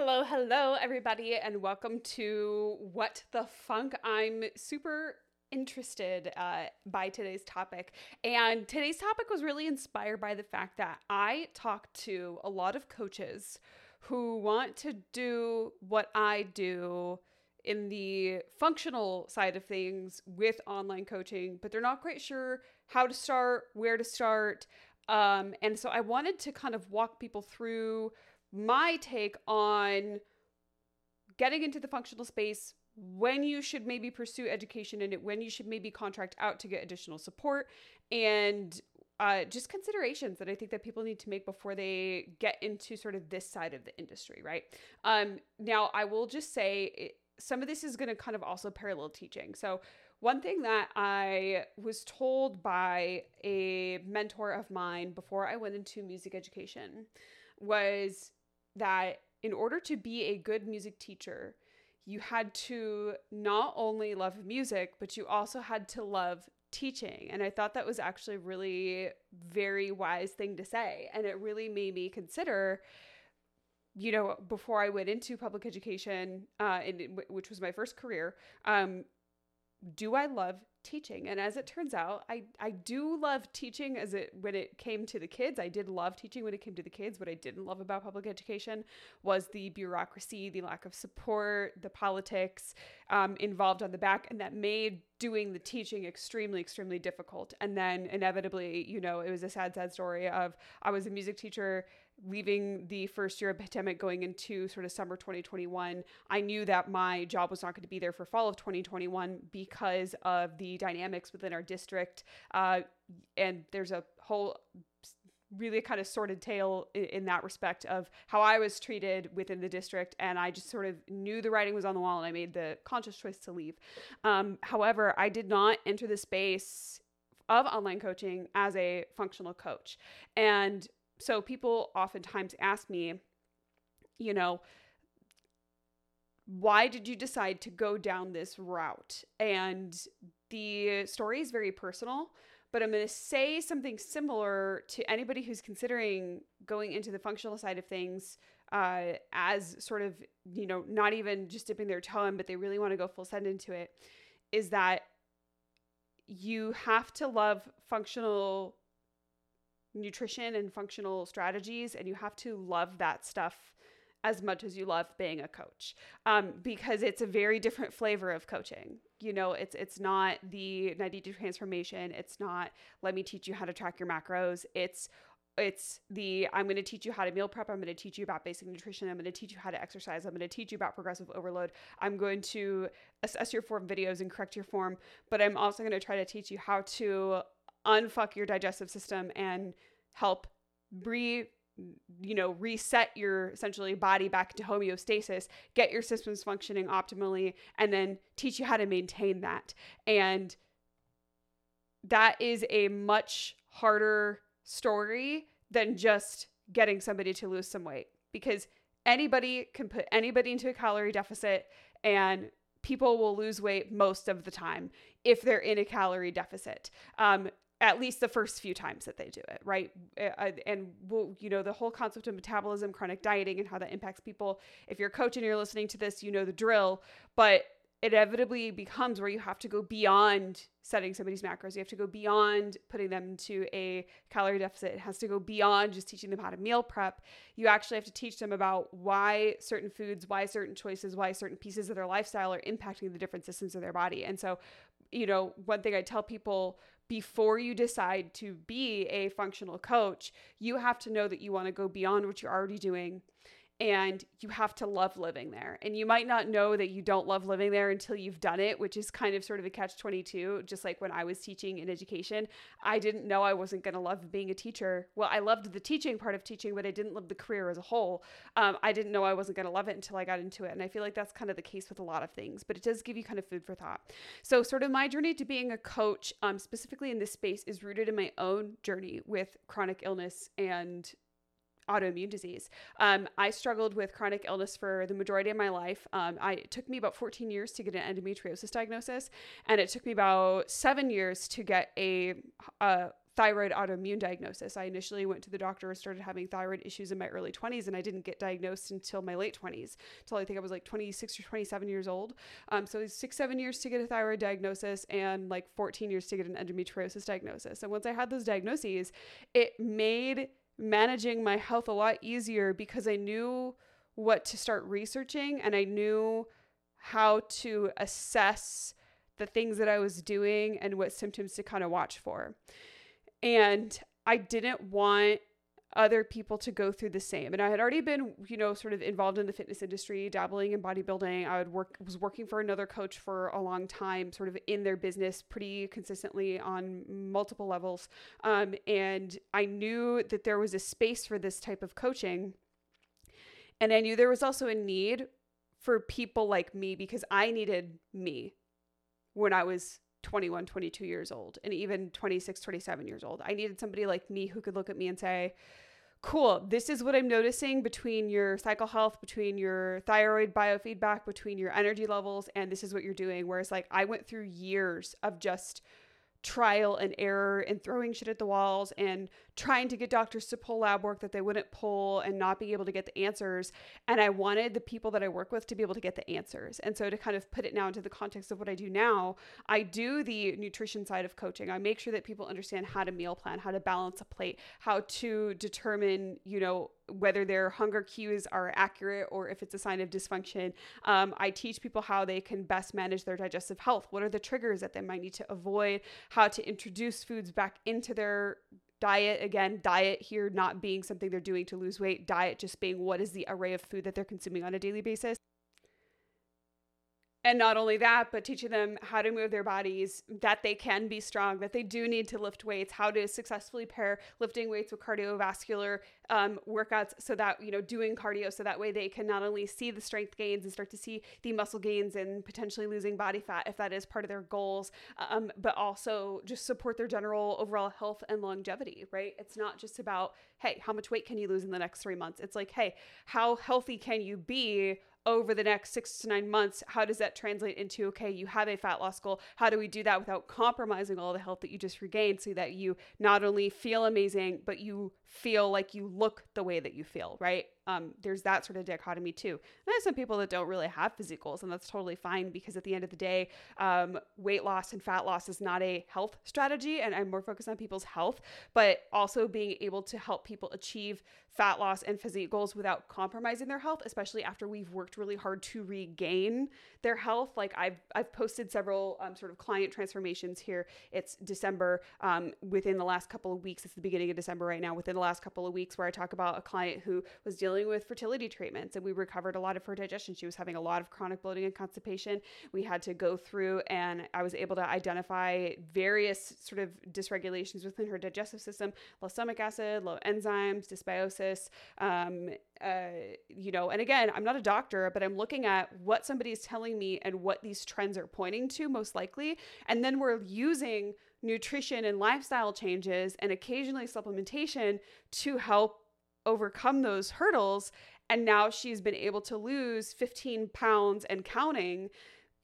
Hello, hello, everybody, and welcome to What the Funk. I'm super interested uh, by today's topic. And today's topic was really inspired by the fact that I talk to a lot of coaches who want to do what I do in the functional side of things with online coaching, but they're not quite sure how to start, where to start. Um, and so I wanted to kind of walk people through my take on getting into the functional space when you should maybe pursue education in it when you should maybe contract out to get additional support and uh, just considerations that I think that people need to make before they get into sort of this side of the industry, right? Um, now, I will just say some of this is going to kind of also parallel teaching. So, one thing that I was told by a mentor of mine before I went into music education was that in order to be a good music teacher, you had to not only love music, but you also had to love teaching. And I thought that was actually a really very wise thing to say. And it really made me consider, you know, before I went into public education, uh, and which was my first career, um, do I love teaching? And as it turns out i i do love teaching as it when it came to the kids. I did love teaching when it came to the kids. What i didn't love about public education was the bureaucracy the lack of support the politics um, involved on the back and that made doing the teaching extremely extremely difficult. And then inevitably you know it was a sad sad story of i was a music teacher leaving the first year of pandemic going into sort of summer 2021 i knew that my job was not going to be there for fall of 2021 because of the dynamics within our district uh, and there's a whole really kind of sordid tale in, in, that respect of how I was treated within the district. And I just sort of knew the writing was on the wall and I made the conscious choice to leave. Um, however, I did not enter the space of online coaching as a functional coach. And so people oftentimes ask me, you know, why did you decide to go down this route? And the story is very personal, but I'm going to say something similar to anybody who's considering going into the functional side of things uh, as sort of, you know, not even just dipping their toe in, but they really want to go full send into it, is that you have to love functional nutrition and functional strategies, and you have to love that stuff as much as you love being a coach. Um, because it's a very different flavor of coaching. You know it's it's not the 90 day transformation. It's not let me teach you how to track your macros. It's it's the i'm going to teach you how to meal prep. I'm going to teach you about basic nutrition. I'm going to teach you how to exercise. I'm going to teach you about progressive overload. I'm going to assess your form videos and correct your form but i'm also going to try to teach you how to unfuck your digestive system and help re you know reset your essentially body back to homeostasis get your systems functioning optimally and then teach you how to maintain that. And that is a much harder story than just getting somebody to lose some weight because anybody can put anybody into a calorie deficit and people will lose weight most of the time if they're in a calorie deficit. Um, at least the first few times that they do it, right? And we'll, you know, the whole concept of metabolism, chronic dieting, and how that impacts people. If you're a coach and you're listening to this, you know the drill, but it inevitably becomes where you have to go beyond setting somebody's macros. You have to go beyond putting them into a calorie deficit. It has to go beyond just teaching them how to meal prep. You actually have to teach them about why certain foods, why certain choices, why certain pieces of their lifestyle are impacting the different systems of their body. And so, you know, one thing I tell people before you decide to be a functional coach, you have to know that you want to go beyond what you're already doing and you have to love living there. And you might not know that you don't love living there until you've done it, which is kind of sort of a catch 22. Just like when I was teaching in education, I didn't know I wasn't going to love being a teacher. Well, I loved the teaching part of teaching, but I didn't love the career as a whole. Um, I didn't know I wasn't going to love it until I got into it. And I feel like that's kind of the case with a lot of things, but it does give you kind of food for thought. So, sort of my journey to being a coach, um, specifically in this space, is rooted in my own journey with chronic illness and autoimmune disease. Um, I struggled with chronic illness for the majority of my life. Um, I, it took me about 14 years to get an endometriosis diagnosis, and it took me about seven years to get a, a thyroid autoimmune diagnosis. I initially went to the doctor and started having thyroid issues in my early 20s, and I didn't get diagnosed until my late 20s, until I think I was like 26 or 27 years old. Um, so it's six, seven years to get a thyroid diagnosis and like 14 years to get an endometriosis diagnosis. And once I had those diagnoses, it made managing my health a lot easier because I knew what to start researching and I knew how to assess the things that I was doing and what symptoms to kind of watch for. And I didn't want other people to go through the same. And I had already been, you know, sort of involved in the fitness industry, dabbling in bodybuilding. I would work was working for another coach for a long time, sort of in their business pretty consistently on multiple levels. Um, and I knew that there was a space for this type of coaching. And I knew there was also a need for people like me because I needed me when I was 21, 22 years old, and even 26, 27 years old. I needed somebody like me who could look at me and say, Cool, this is what I'm noticing between your cycle health, between your thyroid biofeedback, between your energy levels, and this is what you're doing. Whereas, like, I went through years of just trial and error and throwing shit at the walls and trying to get doctors to pull lab work that they wouldn't pull and not be able to get the answers. And I wanted the people that I work with to be able to get the answers. And so to kind of put it now into the context of what I do now, I do the nutrition side of coaching. I make sure that people understand how to meal plan, how to balance a plate, how to determine, you know, whether their hunger cues are accurate or if it's a sign of dysfunction. Um, I teach people how they can best manage their digestive health. What are the triggers that they might need to avoid? How to introduce foods back into their diet again diet here not being something they're doing to lose weight diet just being what is the array of food that they're consuming on a daily basis and not only that, but teaching them how to move their bodies, that they can be strong, that they do need to lift weights, how to successfully pair lifting weights with cardiovascular um, workouts so that, you know, doing cardio so that way they can not only see the strength gains and start to see the muscle gains and potentially losing body fat if that is part of their goals, um, but also just support their general overall health and longevity, right? It's not just about, hey, how much weight can you lose in the next three months? It's like, hey, how healthy can you be over the next six to nine months, how does that translate into okay, you have a fat loss goal? How do we do that without compromising all the health that you just regained so that you not only feel amazing, but you feel like you look the way that you feel, right? Um, there's that sort of dichotomy too. And there's some people that don't really have physique goals, and that's totally fine because at the end of the day, um, weight loss and fat loss is not a health strategy, and I'm more focused on people's health, but also being able to help people achieve fat loss and physique goals without compromising their health, especially after we've worked really hard to regain their health. Like I've I've posted several um, sort of client transformations here. It's December um, within the last couple of weeks. It's the beginning of December right now. Within the last couple of weeks, where I talk about a client who was dealing with fertility treatments and we recovered a lot of her digestion. She was having a lot of chronic bloating and constipation. We had to go through and I was able to identify various sort of dysregulations within her digestive system: low stomach acid, low enzymes, dysbiosis um, uh, you know, and again, I'm not a doctor, but I'm looking at what somebody is telling me and what these trends are pointing to most likely. And then we're using nutrition and lifestyle changes and occasionally supplementation to help overcome those hurdles. And now she's been able to lose 15 pounds and counting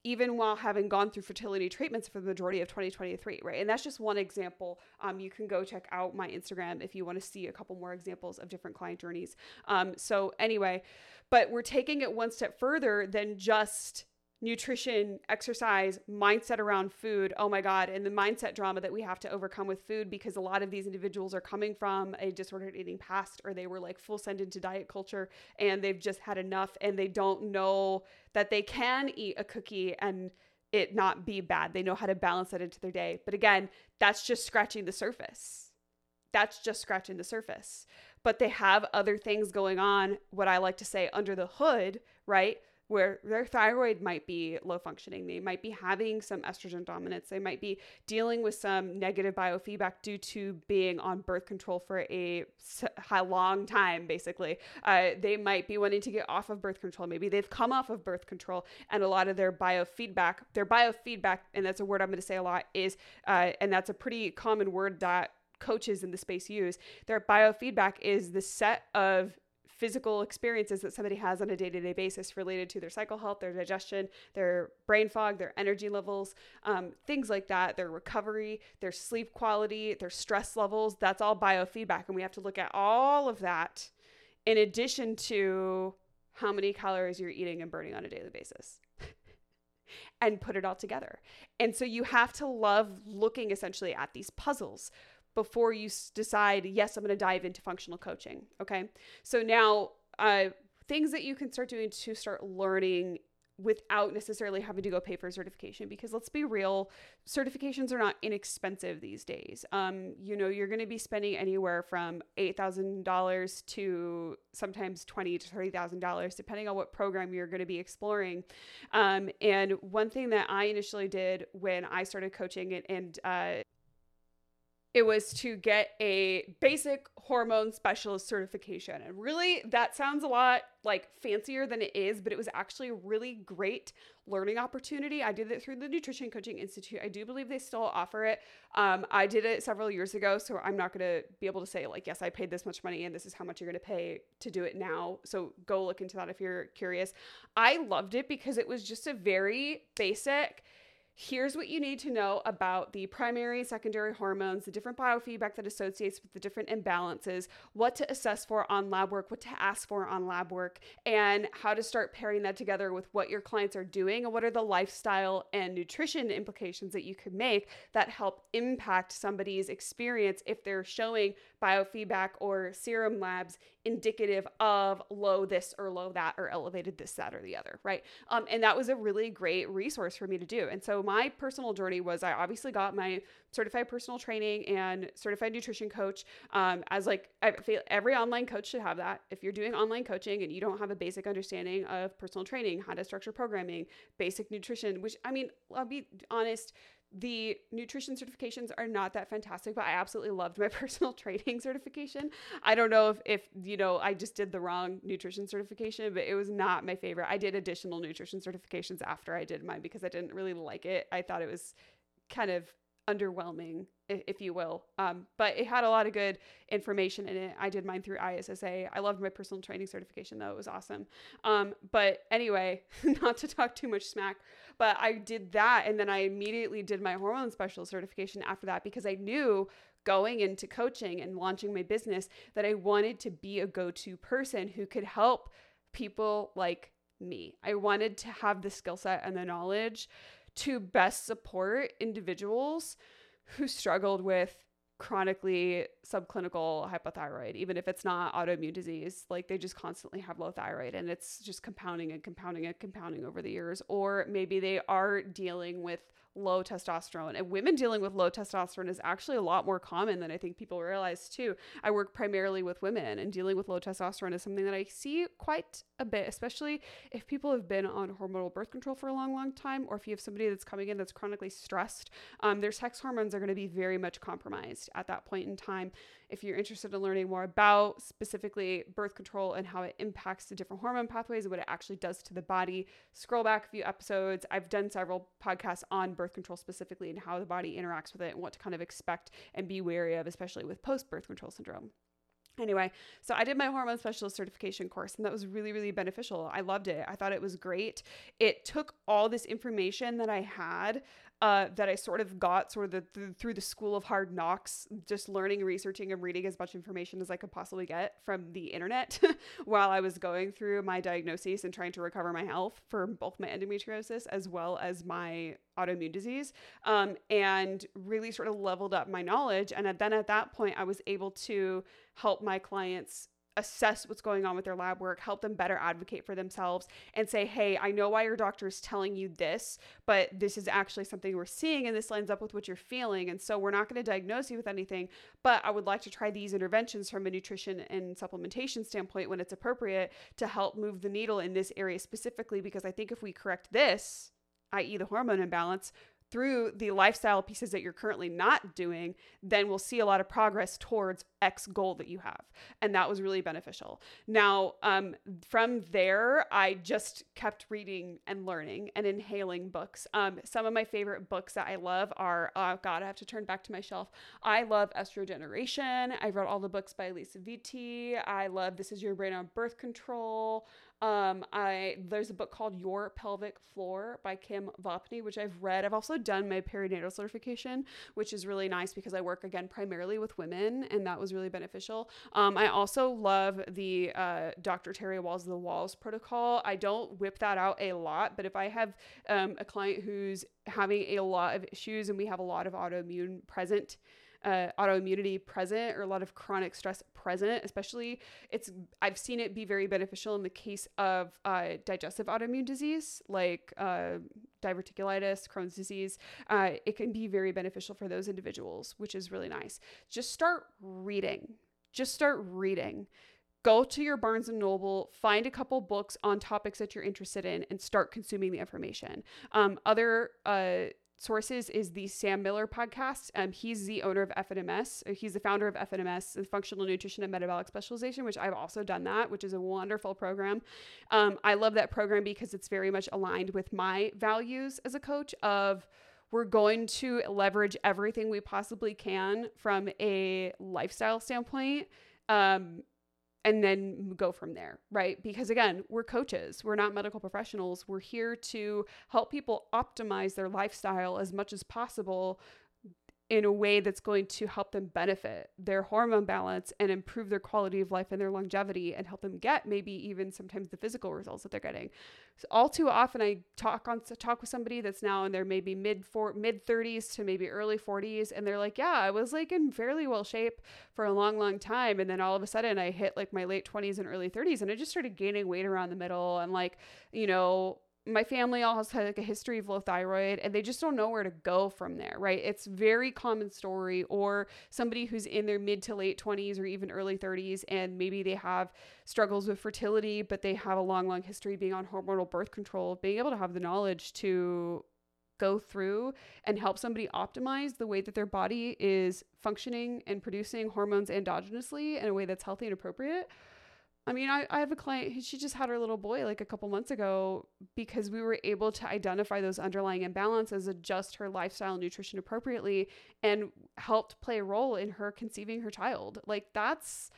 even while having gone through fertility treatments for the majority of 2023, right? And that's just one example. Um, you can go check out my Instagram if you want to see a couple more examples of different client journeys. Um, so, anyway, but we're taking it one step further than just nutrition, exercise, mindset around food. Oh my God. And the mindset drama that we have to overcome with food because a lot of these individuals are coming from a disordered eating past or they were like full send into diet culture and they've just had enough and they don't know that they can eat a cookie and it not be bad. They know how to balance that into their day. But again, that's just scratching the surface. That's just scratching the surface. but they have other things going on, what I like to say under the hood, right? Where their thyroid might be low functioning. They might be having some estrogen dominance. They might be dealing with some negative biofeedback due to being on birth control for a, long time, basically. Uh, they might be wanting to get off of birth control. Maybe they've come off of birth control and a lot of their biofeedback, their biofeedback, and that's a word I'm going to say a lot, is, uh, and that's a pretty common word that coaches in the space use. Their biofeedback is the set of physical experiences that somebody has on a day to day basis related to their cycle health, their digestion, their brain fog, their energy levels, um, things like that, their recovery, their sleep quality, their stress levels. That's all biofeedback. And we have to look at all of that in addition to how many calories you're eating and burning on a daily basis. and put it all together. And so you have to love looking essentially at these puzzles before you decide, yes, I'm going to dive into functional coaching. Okay. So now, uh, things that you can start doing to start learning without necessarily having to go pay for a certification because let's be real certifications are not inexpensive these days um, you know you're going to be spending anywhere from $8000 to sometimes 20 to $30000 depending on what program you're going to be exploring um, and one thing that i initially did when i started coaching and, and uh, it was to get a basic hormone specialist certification. And really, that sounds a lot like fancier than it is, but it was actually a really great learning opportunity. I did it through the Nutrition Coaching Institute. I do believe they still offer it. Um, I did it several years ago, so I'm not going to be able to say, like, yes, I paid this much money and this is how much you're going to pay to do it now. So go look into that if you're curious. I loved it because it was just a very basic here's what you need to know about the primary secondary hormones, the different biofeedback that associates with the different imbalances, what to assess for on lab work, what to ask for on lab work, and how to start pairing that together with what your clients are doing and what are the lifestyle and nutrition implications that you can make that help impact somebody's experience if they're showing biofeedback or serum labs indicative of low this or low that or elevated this, that, or the other, right? Um, and that was a really great resource for me to do. And so my personal journey was I obviously got my certified personal training and certified nutrition coach. Um, as like I feel every online coach should have that. If you're doing online coaching and you don't have a basic understanding of personal training, how to structure programming, basic nutrition, which I mean, I'll be honest, the nutrition certifications are not that fantastic, but I absolutely loved my personal training certification. I don't know if, if you know, I just did the wrong nutrition certification, but it was not my favorite. I did additional nutrition certifications after I did mine because I didn't really like it. I thought it was kind of underwhelming, if you will. Um, but it had a lot of good information in it. I did mine through ISSA. I loved my personal training certification, though. It was awesome. Um, but anyway, not to talk too much smack, but I did that. And then I immediately did my hormone special certification after that because I knew going into coaching and launching my business that I wanted to be a go to person who could help people like me. I wanted to have the skill set and the knowledge to best support individuals who struggled with chronically subclinical hypothyroid, even if it's not autoimmune disease. Like they just constantly have low thyroid and it's just compounding and compounding and compounding over the years. Or maybe they are dealing with low testosterone. And women dealing with low testosterone is actually a lot more common than I think people realize too. I work primarily with women, and dealing with low testosterone is something that I see quite a bit, especially if people have been on hormonal birth control for a long, long time, or if you have somebody that's coming in that's chronically stressed. Um, their sex hormones are going to be very much compromised at that point in time if you're interested in learning more about specifically birth control and how it impacts the different hormone pathways and what it actually does to the body, scroll back a few episodes. I've done several podcasts on birth control specifically and how the body interacts with it and what to kind of expect and be wary of, especially with post birth control syndrome. Anyway, so I did my hormone specialist certification course, and that was really, really beneficial. I loved it. I thought it was great. It took all this information that I had uh, that I sort of got sort of the, the, through the school of hard knocks, just learning, researching, and reading as much information as I could possibly get from the internet while I was going through my diagnosis and trying to recover my health for both my endometriosis as well as my autoimmune disease, um, and really sort of leveled up my knowledge. And then at that point, I was able to help my clients assess what's going on with their lab work, help them better advocate for themselves, and say, hey, I know why your doctor is telling you this, but this is actually something we're seeing, and this lines up with what you're feeling. And so we're not going to diagnose you with anything, but I would like to try these interventions from a nutrition and supplementation standpoint when it's appropriate to help move the needle in this area specifically, because I think if we correct this, i.e., the hormone imbalance, through the lifestyle pieces that you're currently not doing, then we'll see a lot of progress towards X goal that you have. And that was really beneficial. Now, um, from there, I just kept reading and learning and inhaling books. Um, some of my favorite books that I love are, oh God, I have to turn back to my shelf. I love Estrogeneration. I've read all the books by Lisa Vitti. I love This Is Your Brain on Birth Control. Um, I there's a book called Your Pelvic Floor by Kim Vopni, which I've read. I've also done my perinatal certification, which is really nice because I work again primarily with women, and that was really beneficial. Um, I also love the uh, Dr. Terry Wahls the Wahls protocol. I don't whip that out a lot, but if I have um, a client who's having a lot of issues and we have a lot of autoimmune present uh, autoimmunity present or a lot of chronic stress present especially it's i've seen it be very beneficial in the case of uh, digestive autoimmune disease like uh, diverticulitis crohn's disease. Uh, it can be very beneficial for those individuals which is really nice. Just start reading. Just start reading. Go to your Barnes and Noble, find a couple books on topics that you're interested in, and start consuming the information. Um, other uh, sources is the Sam Miller podcast. Um, he's the owner of FNMS. He's the founder of FNMS, the Functional Nutrition and Metabolic Specialization, which I've also done that, which is a wonderful program. Um, I love that program because it's very much aligned with my values as a coach of we're going to leverage everything we possibly can from a lifestyle standpoint um, and then go from there, right? Because again, we're coaches, we're not medical professionals. We're here to help people optimize their lifestyle as much as possible in a way that's going to help them benefit their hormone balance and improve their quality of life and their longevity and help them get maybe even sometimes the physical results that they're getting. So all too often I talk on talk with somebody that's now in their maybe mid four, mid 30s to maybe early 40s and they're like, "Yeah, I was like in fairly well shape for a long long time and then all of a sudden I hit like my late 20s and early 30s and I just started gaining weight around the middle and like, you know, my family all has like a history of low thyroid and they just don't know where to go from there right? It's very common story or somebody who's in their mid to late 20s or even early 30s and maybe they have struggles with fertility but they have a long long history being on hormonal birth control being able to have the knowledge to go through and help somebody optimize the way that their body is functioning and producing hormones endogenously in a way that's healthy and appropriate I mean, I, I have a client, who she just had her little boy like a couple months ago because we were able to identify those underlying imbalances, adjust her lifestyle nutrition appropriately, and helped play a role in her conceiving her child. Like, that's,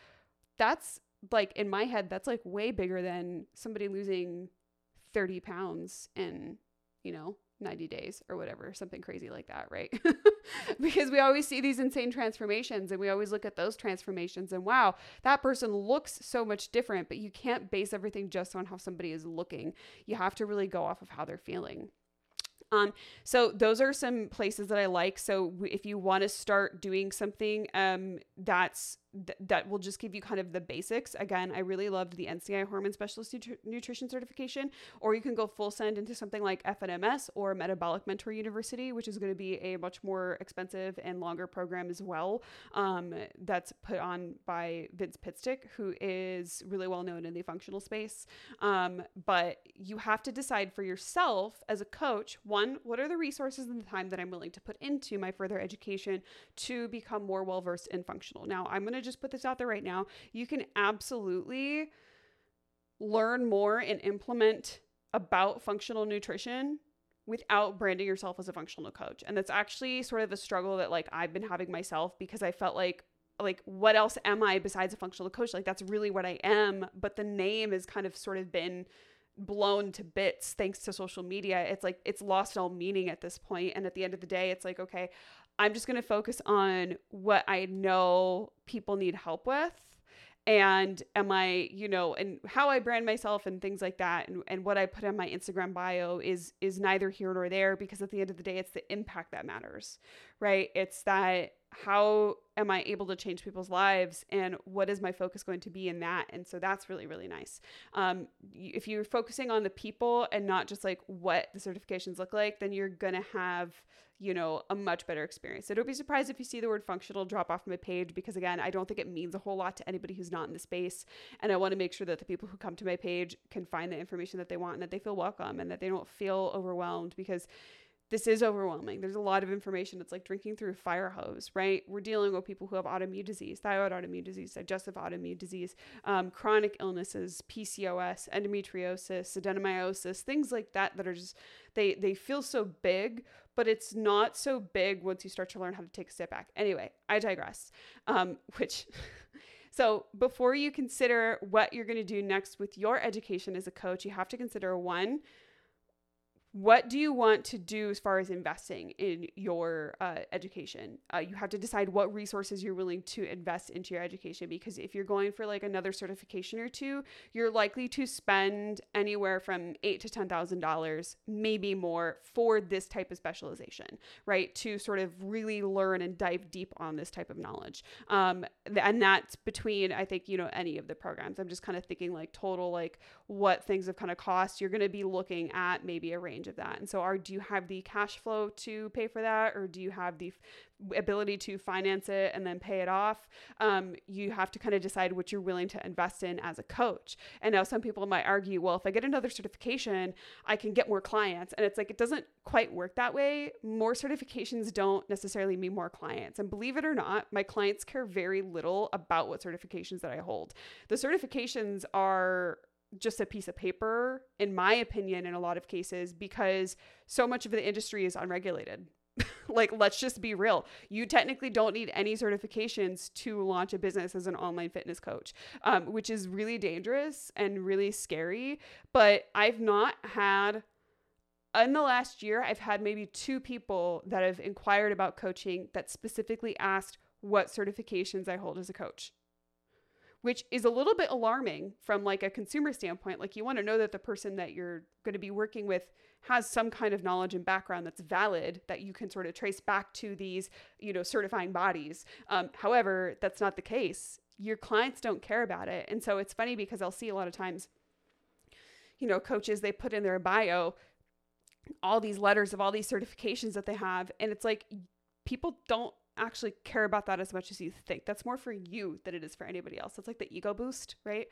that's like in my head, that's like way bigger than somebody losing 30 pounds in, you know, 90 days or whatever, something crazy like that, right? because we always see these insane transformations and we always look at those transformations and wow, that person looks so much different, but you can't base everything just on how somebody is looking. You have to really go off of how they're feeling. Um, so those are some places that I like. So if you want to start doing something um, that's th- that will just give you kind of the basics. Again, I really loved the NCI Hormone Specialist Nutri- Nutrition Certification, or you can go full send into something like FNMS or Metabolic Mentor University, which is going to be a much more expensive and longer program as well. Um, that's put on by Vince Pitstick, who is really well known in the functional space. Um, but you have to decide for yourself as a coach one, what are the resources and the time that I'm willing to put into my further education to become more well versed in functional? Now, I'm going to just put this out there right now. You can absolutely learn more and implement about functional nutrition without branding yourself as a functional coach. And that's actually sort of a struggle that like I've been having myself because I felt like like what else am I besides a functional coach? Like that's really what I am, but the name has kind of sort of been blown to bits thanks to social media. It's like it's lost all meaning at this point and at the end of the day it's like okay, I'm just going to focus on what I know people need help with and am I, you know, and how I brand myself and things like that and, and what I put on my Instagram bio is is neither here nor there because at the end of the day it's the impact that matters. Right? It's that how am I able to change people's lives and what is my focus going to be in that? And so that's really, really nice. Um, if you're focusing on the people and not just like what the certifications look like, then you're going to have, you know, a much better experience. So don't be surprised if you see the word functional drop off my page because, again, I don't think it means a whole lot to anybody who's not in the space. And I want to make sure that the people who come to my page can find the information that they want and that they feel welcome and that they don't feel overwhelmed because this is overwhelming. There's a lot of information. It's like drinking through a fire hose, right? We're dealing with people who have autoimmune disease, thyroid autoimmune disease, digestive autoimmune disease, um, chronic illnesses, PCOS, endometriosis, adenomyosis, things like that that are just they they feel so big, but it's not so big once you start to learn how to take a step back. Anyway, I digress. Um, which. So, before you consider what you're going to do next with your education as a coach, you have to consider one, what do you want to do as far as investing in your uh, education? Uh, you have to decide what resources you're willing to invest into your education because if you're going for like another certification or two you're likely to spend anywhere from eight to ten thousand dollars maybe more for this type of specialization right? To sort of really learn and dive deep on this type of knowledge. Um, and that's between i think you know any of the programs. I'm just kind of thinking like total like what things have kind of cost. You're going to be looking at maybe a range of that. And so, are do you have the cash flow to pay for that, or do you have the ability to finance it and then pay it off? Um, you have to kind of decide what you're willing to invest in as a coach. And now, some people might argue, well, if I get another certification, I can get more clients. And it's like it doesn't quite work that way. More certifications don't necessarily mean more clients. And believe it or not, my clients care very little about what certifications that I hold. The certifications are just a piece of paper, in my opinion, in a lot of cases, because so much of the industry is unregulated. like, let's just be real. You technically don't need any certifications to launch a business as an online fitness coach, um, which is really dangerous and really scary. But I've not had in the last year, I've had maybe two people that have inquired about coaching that specifically asked what certifications I hold as a coach which is a little bit alarming from like a consumer standpoint. Like you want to know that the person that you're going to be working with has some kind of knowledge and background that's valid that you can sort of trace back to these you know certifying bodies. Um, however that's not the case. Your clients don't care about it. And so it's funny because i'll see a lot of times you know coaches they put in their bio all these letters of all these certifications that they have and it's like people don't actually care about that as much as you think. That's more for you than it is for anybody else. That's like the ego boost, right?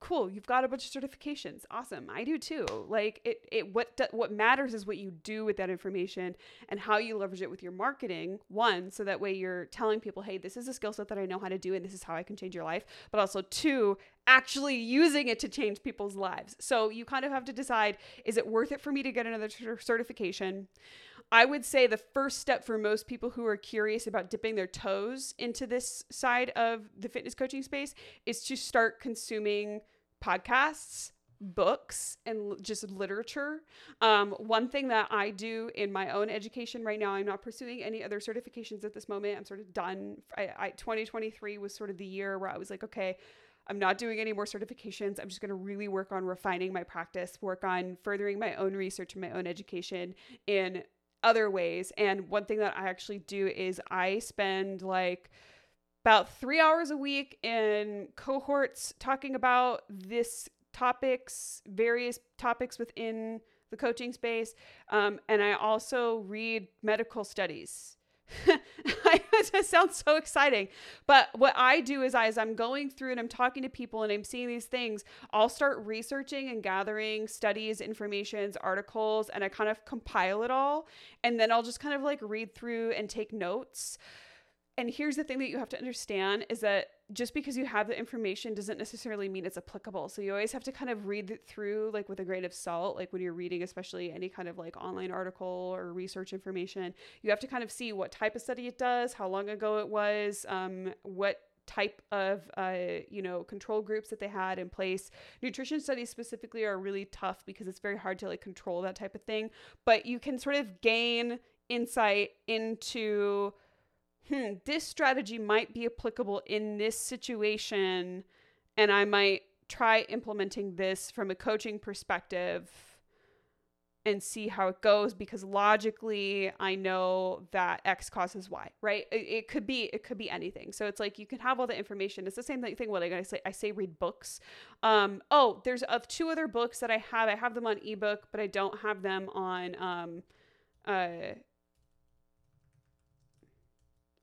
Cool, you've got a bunch of certifications. Awesome. I do too. Like it it what do, what matters is what you do with that information and how you leverage it with your marketing. One, so that way you're telling people, "Hey, this is a skill set that I know how to do and this is how I can change your life." But also two, actually using it to change people's lives. So you kind of have to decide, is it worth it for me to get another certification? I would say the first step for most people who are curious about dipping their toes into this side of the fitness coaching space is to start consuming podcasts books and just literature. Um, one thing that I do in my own education right now, I'm not pursuing any other certifications at this moment. I'm sort of done. I, I 2023 was sort of the year where I was like, okay, I'm not doing any more certifications. I'm just going to really work on refining my practice, work on furthering my own research and my own education in other ways. And one thing that I actually do is I spend like about three hours a week in cohorts talking about this topics, various topics within the coaching space. Um, and I also read medical studies. that sounds so exciting. But what I do is, I, as I'm going through and I'm talking to people and I'm seeing these things, I'll start researching and gathering studies, informations, articles, and I kind of compile it all. And then I'll just kind of like read through and take notes. And here's the thing that you have to understand is that just because you have the information doesn't necessarily mean it's applicable. So you always have to kind of read it through like with a grain of salt, like when you're reading especially any kind of like online article or research information. You have to kind of see what type of study it does, how long ago it was, um, what type of uh, you know control groups that they had in place nutrition studies specifically are really tough because it's very hard to like control that type of thing but you can sort of gain insight into hmm, this strategy might be applicable in this situation, and I might try implementing this from a coaching perspective and see how it goes because logically I know that X causes Y, right? It, it, could be it could be anything. So it's like you can have all the information. It's the same thing. What I say I say read books. Um, oh, there's of two other books that I have. I have them on ebook, but I don't have them on um, uh,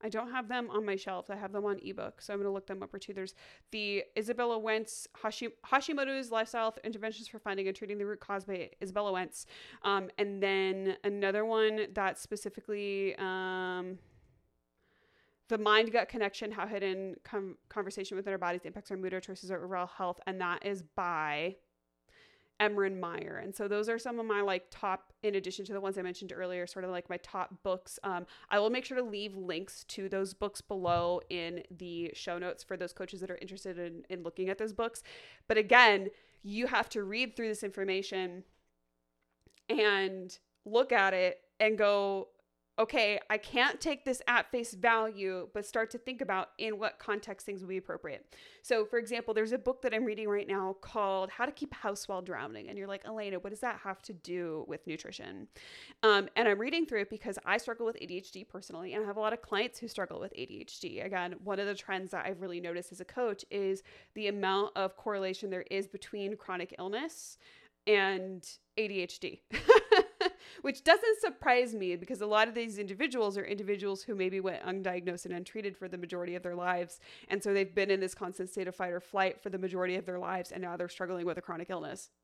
I don't have them on my shelf. I have them on ebook, so I'm going to look them up or two. There's the Izabella Wentz Hashi- Hashimoto's Lifestyle Interventions for Finding and Treating the Root Cause by Izabella Wentz, um, and then another one that specifically. Um, the mind gut connection how hidden com- conversation within our bodies impacts our mood our choices our overall health and that is by Emeran Mayer. And so those are some of my like top, in addition to the ones I mentioned earlier, sort of like my top books. Um, I will make sure to leave links to those books below in the show notes for those coaches that are interested in, in looking at those books. But again, you have to read through this information and look at it and go, okay, I can't take this at face value, but start to think about in what context things would be appropriate. So, for example, there's a book that I'm reading right now called How to Keep House While Drowning. And you're like, Elena, what does that have to do with nutrition? Um, and I'm reading through it because I struggle with ADHD personally, and I have a lot of clients who struggle with ADHD. Again, one of the trends that I've really noticed as a coach is the amount of correlation there is between chronic illness and ADHD. which doesn't surprise me because a lot of these individuals are individuals who maybe went undiagnosed and untreated for the majority of their lives. And so they've been in this constant state of fight or flight for the majority of their lives. And now they're struggling with a chronic illness.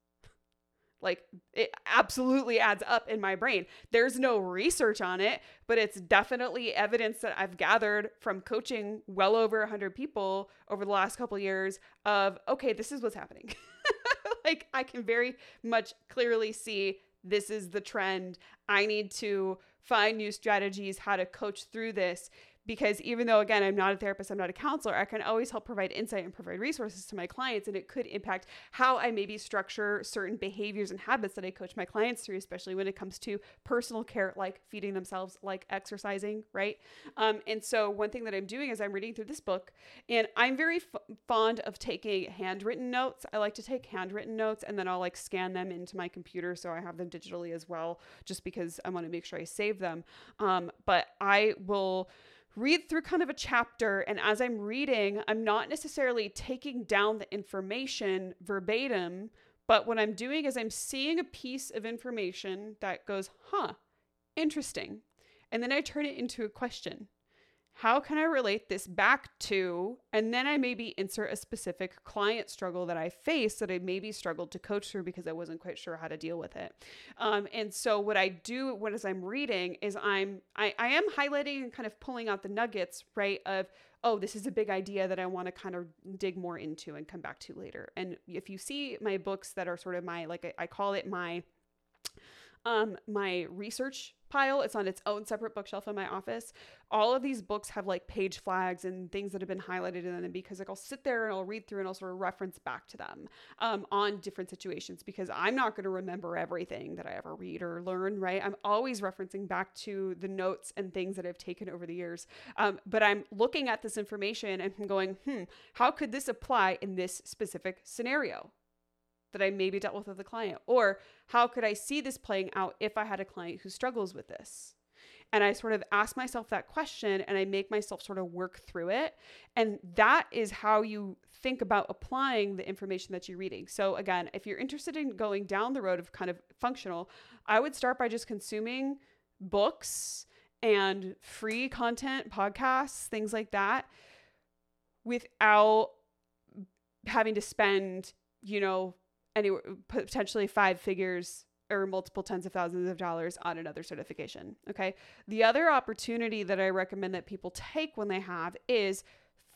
Like it absolutely adds up in my brain. There's no research on it, but it's definitely evidence that I've gathered from coaching well over 100 people over the last couple of years of okay, this is what's happening. like I can very much clearly see this is the trend. I need to find new strategies, how to coach through this because even though again i'm not a therapist i'm not a counselor i can always help provide insight and provide resources to my clients and it could impact how i maybe structure certain behaviors and habits that i coach my clients through especially when it comes to personal care like feeding themselves like exercising right? Um, and so one thing that i'm doing is i'm reading through this book and i'm very f- fond of taking handwritten notes. I like to take handwritten notes and then i'll like scan them into my computer so i have them digitally as well just because i want to make sure i save them. Um, but i will read through kind of a chapter. And as I'm reading, I'm not necessarily taking down the information verbatim, but what I'm doing is I'm seeing a piece of information that goes, huh, interesting. And then I turn it into a question how can I relate this back to, and then I maybe insert a specific client struggle that I faced that I maybe struggled to coach through because I wasn't quite sure how to deal with it. Um, and so what I do when as I'm reading is I'm I, I am highlighting and kind of pulling out the nuggets, right? Of oh, this is a big idea that I want to kind of dig more into and come back to later. And if you see my books that are sort of my like I call it my um my research pile. It's on its own separate bookshelf in my office. All of these books have like page flags and things that have been highlighted in them because like I'll sit there and I'll read through and I'll sort of reference back to them um, on different situations because I'm not going to remember everything that I ever read or learn, right? I'm always referencing back to the notes and things that I've taken over the years. Um, but I'm looking at this information and I'm going, hmm, how could this apply in this specific scenario? That I maybe dealt with with a client? Or how could I see this playing out if I had a client who struggles with this? And I sort of ask myself that question and I make myself sort of work through it. And that is how you think about applying the information that you're reading. So, again, if you're interested in going down the road of kind of functional, I would start by just consuming books and free content, podcasts, things like that, without having to spend, you know, anywhere potentially five figures or multiple tens of thousands of dollars on another certification. Okay. The other opportunity that I recommend that people take when they have is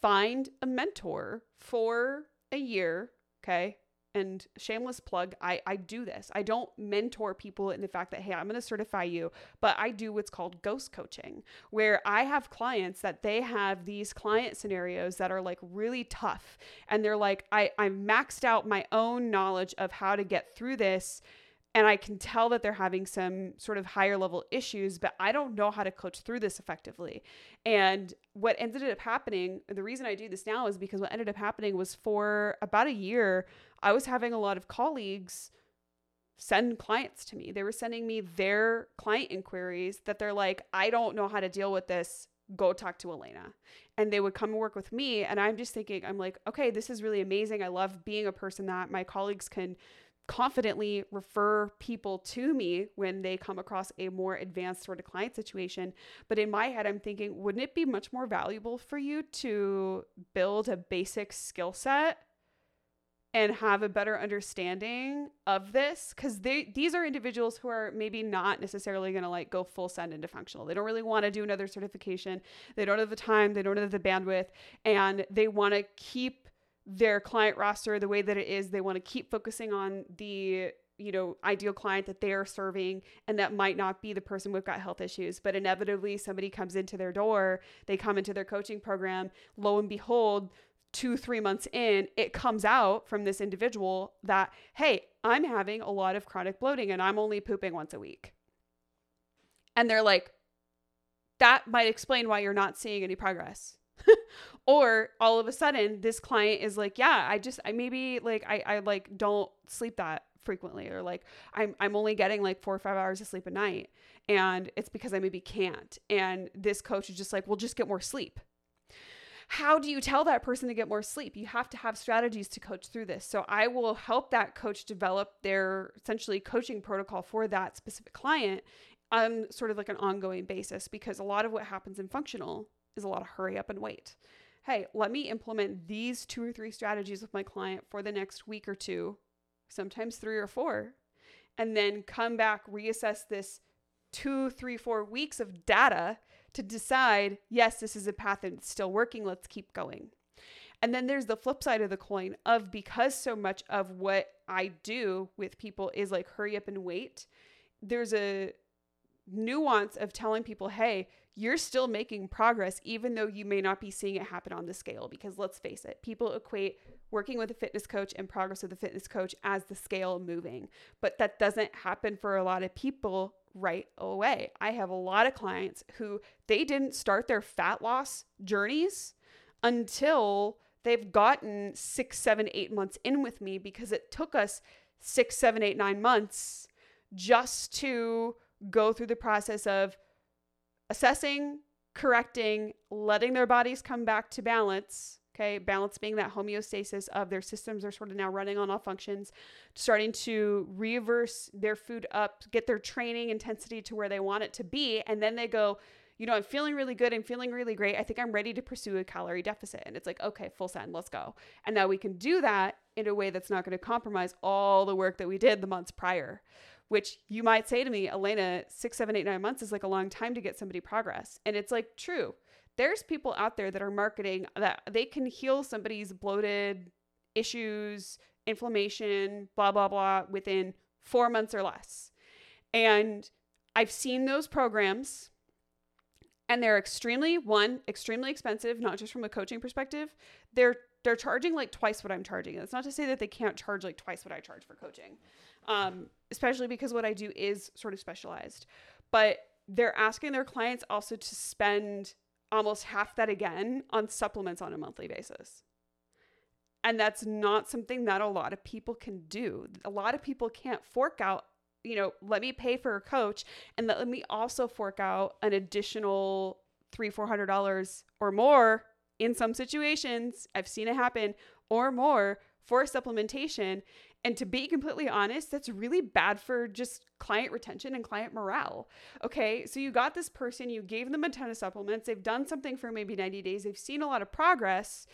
find a mentor for a year. Okay and shameless plug I, I do this i don't mentor people in the fact that hey i'm going to certify you but i do what's called ghost coaching where i have clients that they have these client scenarios that are like really tough and they're like i i maxed out my own knowledge of how to get through this and I can tell that they're having some sort of higher level issues, but I don't know how to coach through this effectively. And what ended up happening, the reason I do this now is because what ended up happening was for about a year, I was having a lot of colleagues send clients to me. They were sending me their client inquiries that they're like, I don't know how to deal with this. Go talk to Elena. And they would come and work with me. And I'm just thinking, I'm like, okay, this is really amazing. I love being a person that my colleagues can confidently refer people to me when they come across a more advanced sort of client situation. But in my head, I'm thinking, wouldn't it be much more valuable for you to build a basic skill set and have a better understanding of this because they these are individuals who are maybe not necessarily going to like go full send into functional. They don't really want to do another certification. They don't have the time. They don't have the bandwidth. And they want to keep their client roster the way that it is. They want to keep focusing on the you know ideal client that they are serving and that might not be the person with got health issues. But inevitably somebody comes into their door. They come into their coaching program. Lo and behold two, three months in, it comes out from this individual that, hey, I'm having a lot of chronic bloating and I'm only pooping once a week. And they're like, that might explain why you're not seeing any progress. or all of a sudden, this client is like, yeah, I just, I maybe like, I, I like don't sleep that frequently or like I'm I'm only getting like 4 or 5 hours of sleep a night and it's because I maybe can't and this coach is just like well just get more sleep how do you tell that person to get more sleep? You have to have strategies to coach through this. So I will help that coach develop their essentially coaching protocol for that specific client on sort of like an ongoing basis because a lot of what happens in functional is a lot of hurry up and wait. Hey, let me implement these two or three strategies with my client for the next week or two, sometimes three or four, and then come back, reassess this two, three, four weeks of data to decide, yes, this is a path and it's still working, let's keep going. And then there's the flip side of the coin of because so much of what I do with people is like hurry up and wait, there's a nuance of telling people, hey, you're still making progress, even though you may not be seeing it happen on the scale. Because let's face it, people equate working with a fitness coach and progress with a fitness coach as the scale moving. But that doesn't happen for a lot of people right away. I have a lot of clients who they didn't start their fat loss journeys until they've gotten six, seven, eight months in with me because it took us six, seven, eight, nine months just to go through the process of assessing, correcting, letting their bodies come back to balance, Okay, balance being that homeostasis of their systems are sort of now running on all functions, starting to reverse their food up, get their training intensity to where they want it to be. And then they go, you know, I'm feeling really good. I'm feeling really great. I think I'm ready to pursue a calorie deficit. And it's like, okay, full send, let's go. And now we can do that in a way that's not going to compromise all the work that we did the months prior. Which you might say to me, Elena, six, seven, eight, nine months is like a long time to get somebody progress. And it's like, true there's people out there that are marketing that they can heal somebody's bloated issues, inflammation, blah, blah, blah within four months or less. And I've seen those programs and they're extremely one extremely expensive not just from a coaching perspective. They're they're charging like twice what i'm charging. It's not to say that they can't charge like twice what i charge for coaching um, especially because what i do is sort of specialized. But they're asking their clients also to spend almost half that again on supplements on a monthly basis. And that's not something that a lot of people can do. A lot of people can't fork out, you know, let me pay for a coach and let me also fork out an additional three, four hundred dollars or more in some situations. I've seen it happen or more for supplementation. And to be completely honest, that's really bad for just client retention and client morale. Okay, so you got this person, you gave them a ton of supplements, they've done something for maybe 90 days, they've seen a lot of progress,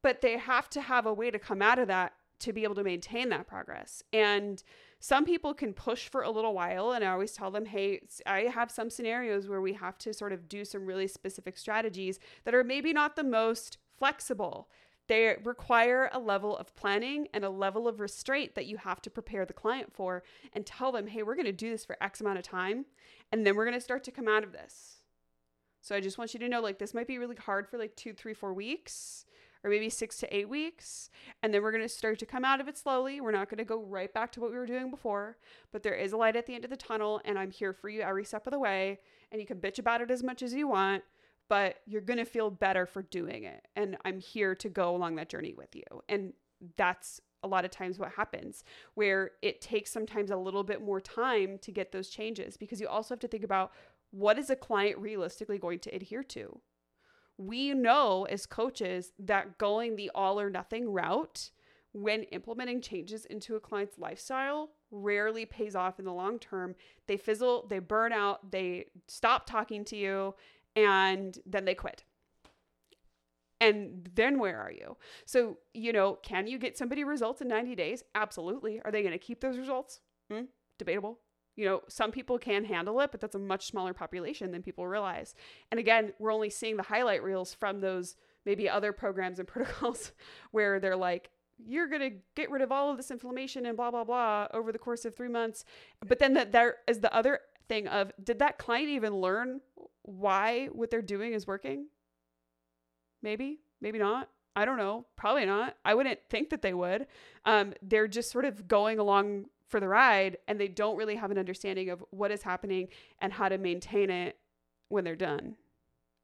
but they have to have a way to come out of that to be able to maintain that progress. And some people can push for a little while, and I always tell them, hey, I have some scenarios where we have to sort of do some really specific strategies that are maybe not the most flexible they require a level of planning and a level of restraint that you have to prepare the client for and tell them, hey, we're going to do this for X amount of time. And then we're going to start to come out of this. So I just want you to know like this might be really hard for like two, three, four weeks or maybe six to eight weeks. And then we're going to start to come out of it slowly. We're not going to go right back to what we were doing before, but there is a light at the end of the tunnel. And I'm here for you every step of the way. And you can bitch about it as much as you want but you're going to feel better for doing it. And I'm here to go along that journey with you. And that's a lot of times what happens where it takes sometimes a little bit more time to get those changes because you also have to think about what is a client realistically going to adhere to we know as coaches that going the all or nothing route when implementing changes into a client's lifestyle rarely pays off in the long term. They fizzle, they burn out, they stop talking to you, and then they quit. And then where are you? So, you know, can you get somebody results in 90 days? Absolutely. Are they going to keep those results? Hmm? Debatable. You know, some people can handle it, but that's a much smaller population than people realize. And again, we're only seeing the highlight reels from those maybe other programs and protocols where they're like, you're going to get rid of all of this inflammation and blah blah blah over the course of 3 months but then that there is the other thing of did that client even learn why what they're doing is working? Maybe maybe not. I don't know. Probably not. I wouldn't think that they would. Um, they're just sort of going along for the ride and they don't really have an understanding of what is happening and how to maintain it when they're done.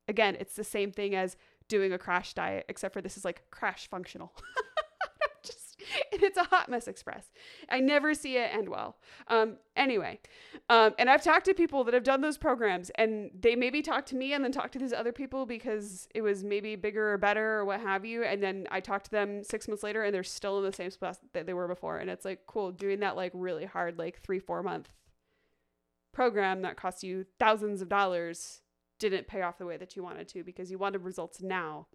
Again it's the same thing as doing a crash diet except for this is like crash functional and it's a hot mess express. I never see it end well. Um, anyway, um, and I've talked to people that have done those programs, and they maybe talk to me and then talk to these other people because it was maybe bigger or better or what have you. And then I talk to them six months later, and they're still in the same spot that they were before. And it's like cool doing that like really hard, like three four month program that cost you thousands of dollars didn't pay off the way that you wanted to because you wanted results now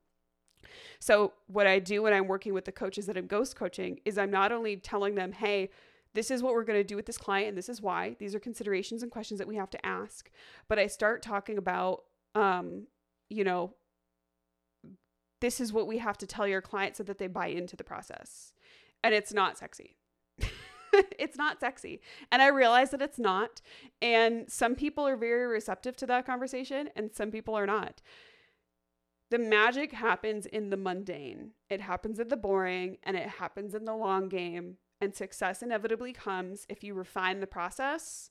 so, what I do when I'm working with the coaches that I'm ghost coaching is I'm not only telling them, hey, this is what we're going to do with this client and this is why. These are considerations and questions that we have to ask. But I start talking about, um, you know, this is what we have to tell your client so that they buy into the process. And it's not sexy. it's not sexy. And I realize that it's not. And some people are very receptive to that conversation and some people are not. The magic happens in the mundane, it happens in the boring, and it happens in the long game. And success inevitably comes if you refine the process,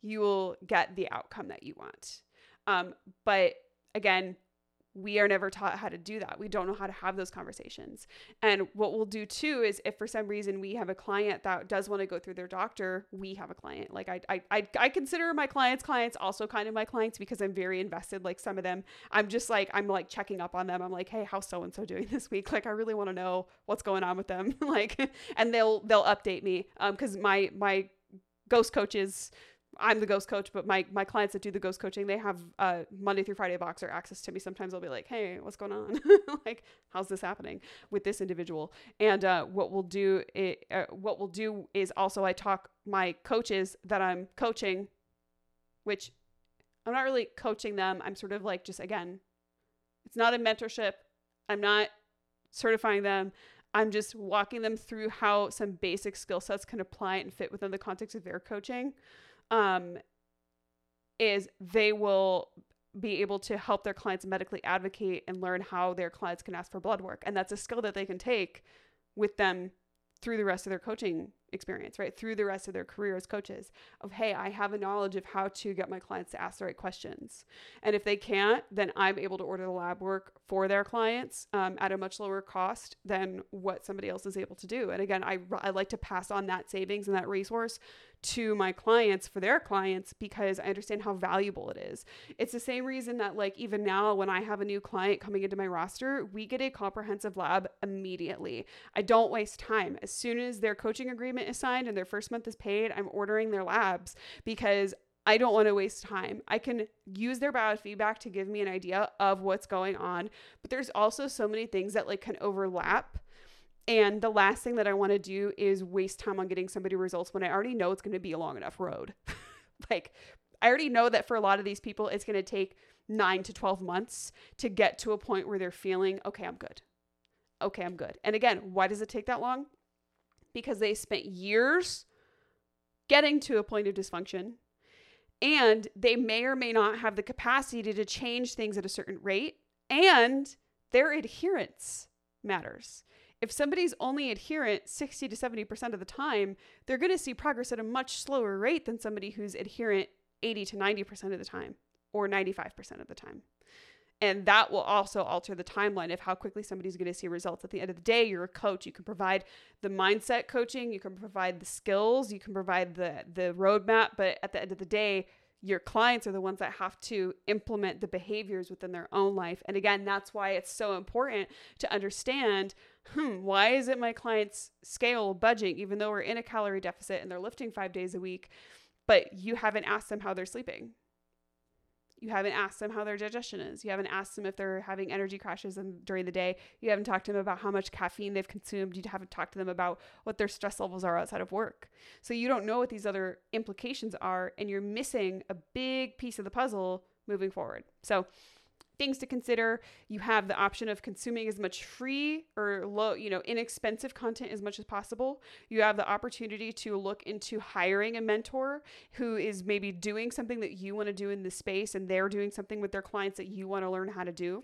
you will get the outcome that you want. Um, but again, we are never taught how to do that. We don't know how to have those conversations. And what we'll do too is if for some reason we have a client that does want to go through their doctor, we have a client. Like I I I, I consider my clients clients also kind of my clients because I'm very invested. Like some of them, I'm just like I'm like checking up on them. I'm like, hey, how's so and so doing this week? Like I really want to know what's going on with them. like and they'll they'll update me. Um because my my ghost coaches I'm the ghost coach, but my my clients that do the ghost coaching, they have uh, Monday through Friday Voxer access to me. Sometimes I'll be like, "Hey, what's going on? like, how's this happening with this individual?" And uh, what we'll do, it, uh, what we'll do is also I talk my coaches that I'm coaching, which I'm not really coaching them. I'm sort of like just again, it's not a mentorship. I'm not certifying them. I'm just walking them through how some basic skill sets can apply and fit within the context of their coaching um, is they will be able to help their clients medically advocate and learn how their clients can ask for blood work. And that's a skill that they can take with them through the rest of their coaching experience, right? Through the rest of their career as coaches of, hey, I have a knowledge of how to get my clients to ask the right questions. And if they can't, then I'm able to order the lab work for their clients um, at a much lower cost than what somebody else is able to do. And again, I, I like to pass on that savings and that resource to my clients for their clients because I understand how valuable it is. It's the same reason that, like, even now, when I have a new client coming into my roster, we get a comprehensive lab immediately. I don't waste time. As soon as their coaching agreement is signed and their first month is paid, I'm ordering their labs because I don't want to waste time. I can use their biofeedback to give me an idea of what's going on, but there's also so many things that like can overlap and the last thing that I want to do is waste time on getting somebody results when I already know it's going to be a long enough road. like, I already know that for a lot of these people, it's going to take nine to 12 months to get to a point where they're feeling, okay, I'm good. Okay, I'm good. And again, why does it take that long? Because they spent years getting to a point of dysfunction and they may or may not have the capacity to change things at a certain rate and their adherence matters if somebody's only adherent 60 to 70% of the time, they're going to see progress at a much slower rate than somebody who's adherent 80 to 90% of the time or 95% of the time. And that will also alter the timeline of how quickly somebody's going to see results. At the end of the day, you're a coach. You can provide the mindset coaching, you can provide the skills, you can provide the the roadmap, but at the end of the day, your clients are the ones that have to implement the behaviors within their own life. And again, that's why it's so important to understand hmm, why is it my clients scale budging, even though we're in a calorie deficit and they're lifting five days a week, but you haven't asked them how they're sleeping? You haven't asked them how their digestion is. You haven't asked them if they're having energy crashes during the day. You haven't talked to them about how much caffeine they've consumed. You haven't talked to them about what their stress levels are outside of work. So you don't know what these other implications are, and you're missing a big piece of the puzzle moving forward. So things to consider you have the option of consuming as much free or low you know inexpensive content as much as possible you have the opportunity to look into hiring a mentor who is maybe doing something that you want to do in the space and they're doing something with their clients that you want to learn how to do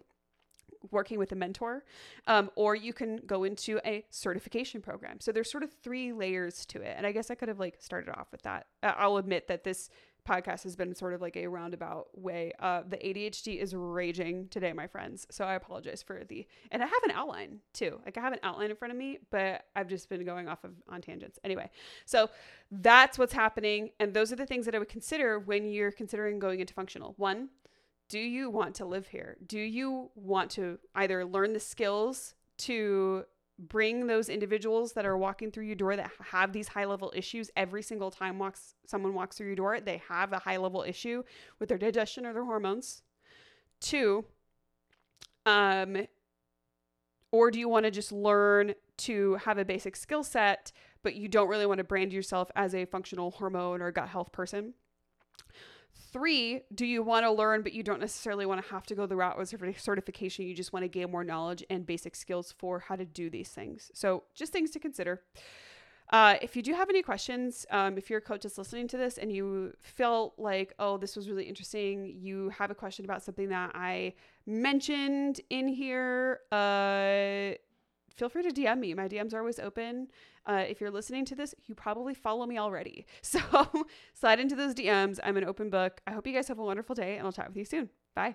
working with a mentor, um, or you can go into a certification program. So there's sort of three layers to it. And I guess I could have like started off with that. I'll admit that this podcast has been sort of like a roundabout way. Uh, the ADHD is raging today, my friends. So I apologize for the, and I have an outline too. Like I have an outline in front of me, but I've just been going off of on tangents. Anyway, so that's what's happening. And those are the things that I would consider when you're considering going into functional. One, do you want to live here? Do you want to either learn the skills to bring those individuals that are walking through your door that have these high level issues every single time walks someone walks through your door they have a high level issue with their digestion or their hormones. Two um or do you want to just learn to have a basic skill set but you don't really want to brand yourself as a functional hormone or gut health person Three, do you want to learn, but you don't necessarily want to have to go the route with certification? You just want to gain more knowledge and basic skills for how to do these things. So, just things to consider. Uh, if you do have any questions, um, if you're a coach that's listening to this and you feel like, oh, this was really interesting, you have a question about something that I mentioned in here, uh, feel free to DM me. My DMs are always open. Uh, if you're listening to this, you probably follow me already. So slide into those DMs. I'm an open book. I hope you guys have a wonderful day, and I'll chat with you soon. Bye.